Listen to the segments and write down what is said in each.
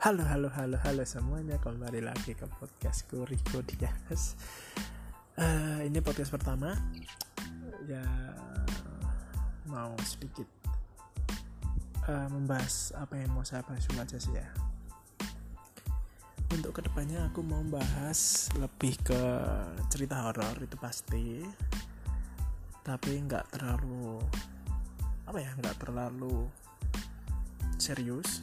Halo halo halo halo semuanya kembali lagi ke podcastku Riko Dias. Uh, ini podcast pertama ya mau sedikit uh, membahas apa yang mau saya bahas aja sih ya. Untuk ke depannya aku mau bahas lebih ke cerita horor itu pasti, tapi nggak terlalu apa ya nggak terlalu serius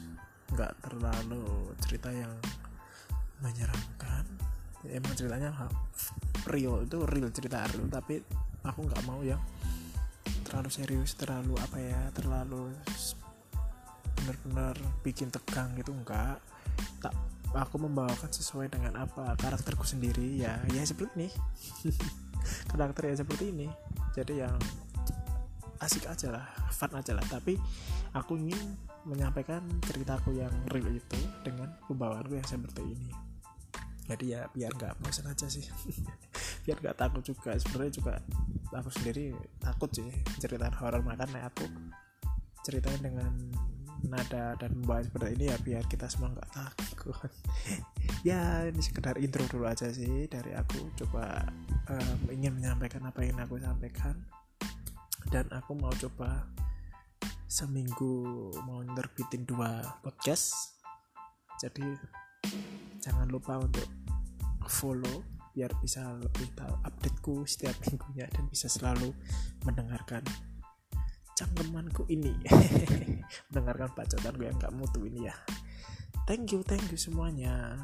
nggak terlalu cerita yang menyeramkan. Emang ceritanya real itu real cerita real tapi aku nggak mau yang terlalu serius terlalu apa ya terlalu benar-benar bikin tegang gitu enggak tak aku membawakan sesuai dengan apa karakterku sendiri ya ya seperti ini. Karakter ya seperti ini. Jadi yang asik aja lah fun aja lah. Tapi aku ingin menyampaikan ceritaku yang real itu dengan pembawaanku yang seperti ini. Jadi ya biar nggak bosan aja sih. Biar nggak takut juga. Sebenarnya juga aku sendiri takut sih cerita horor. Makanya aku ceritanya dengan nada dan membahas seperti ini ya biar kita semua nggak takut. Ya ini sekedar intro dulu aja sih dari aku. Coba um, ingin menyampaikan apa yang aku sampaikan. Dan aku mau coba seminggu mau nerbitin dua podcast. Jadi jangan lupa untuk follow biar bisa lebih tahu updateku setiap minggunya dan bisa selalu mendengarkan cangkemanku ini. Mendengarkan bacotanku yang gak mutu ini ya. Thank you thank you semuanya